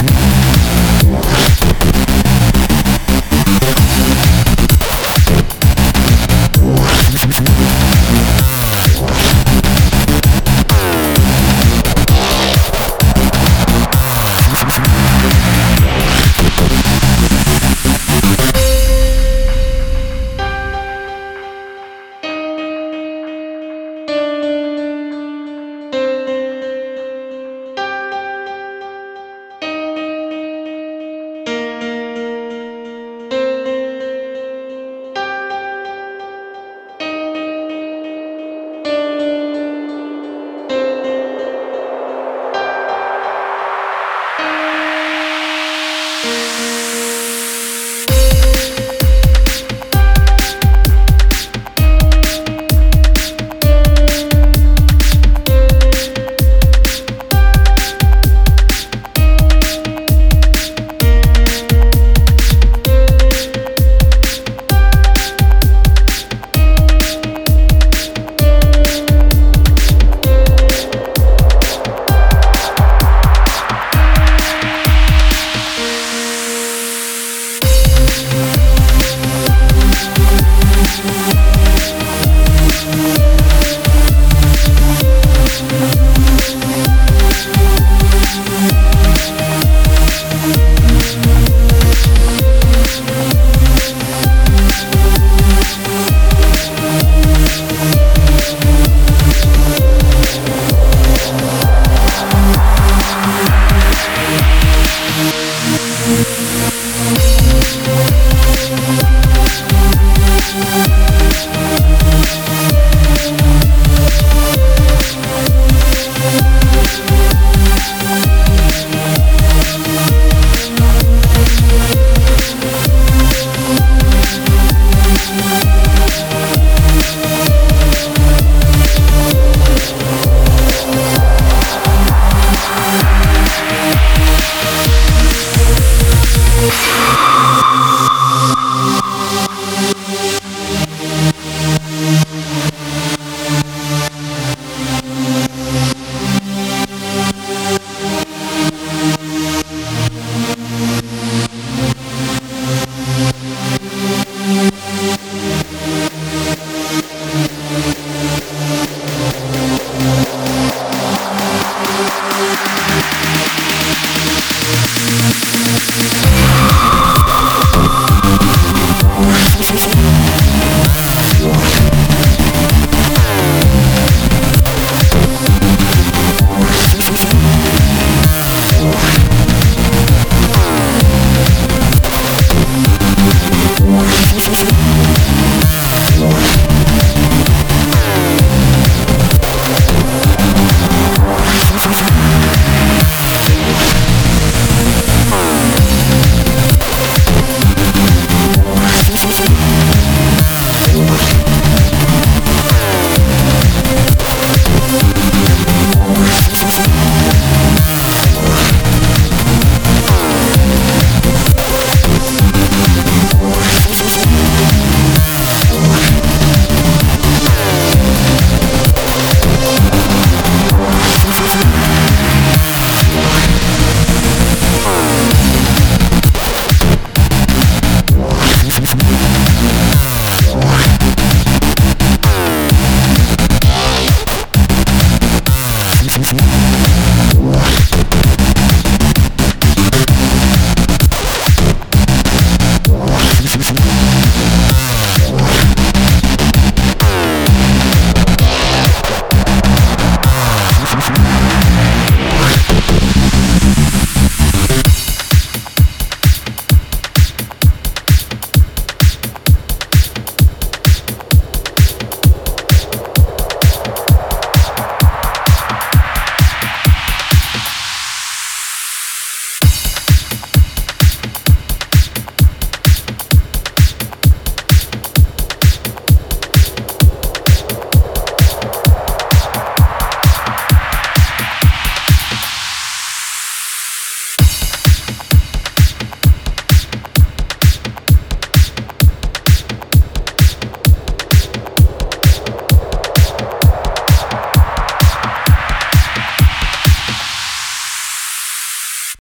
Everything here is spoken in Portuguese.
Mm-hmm. Música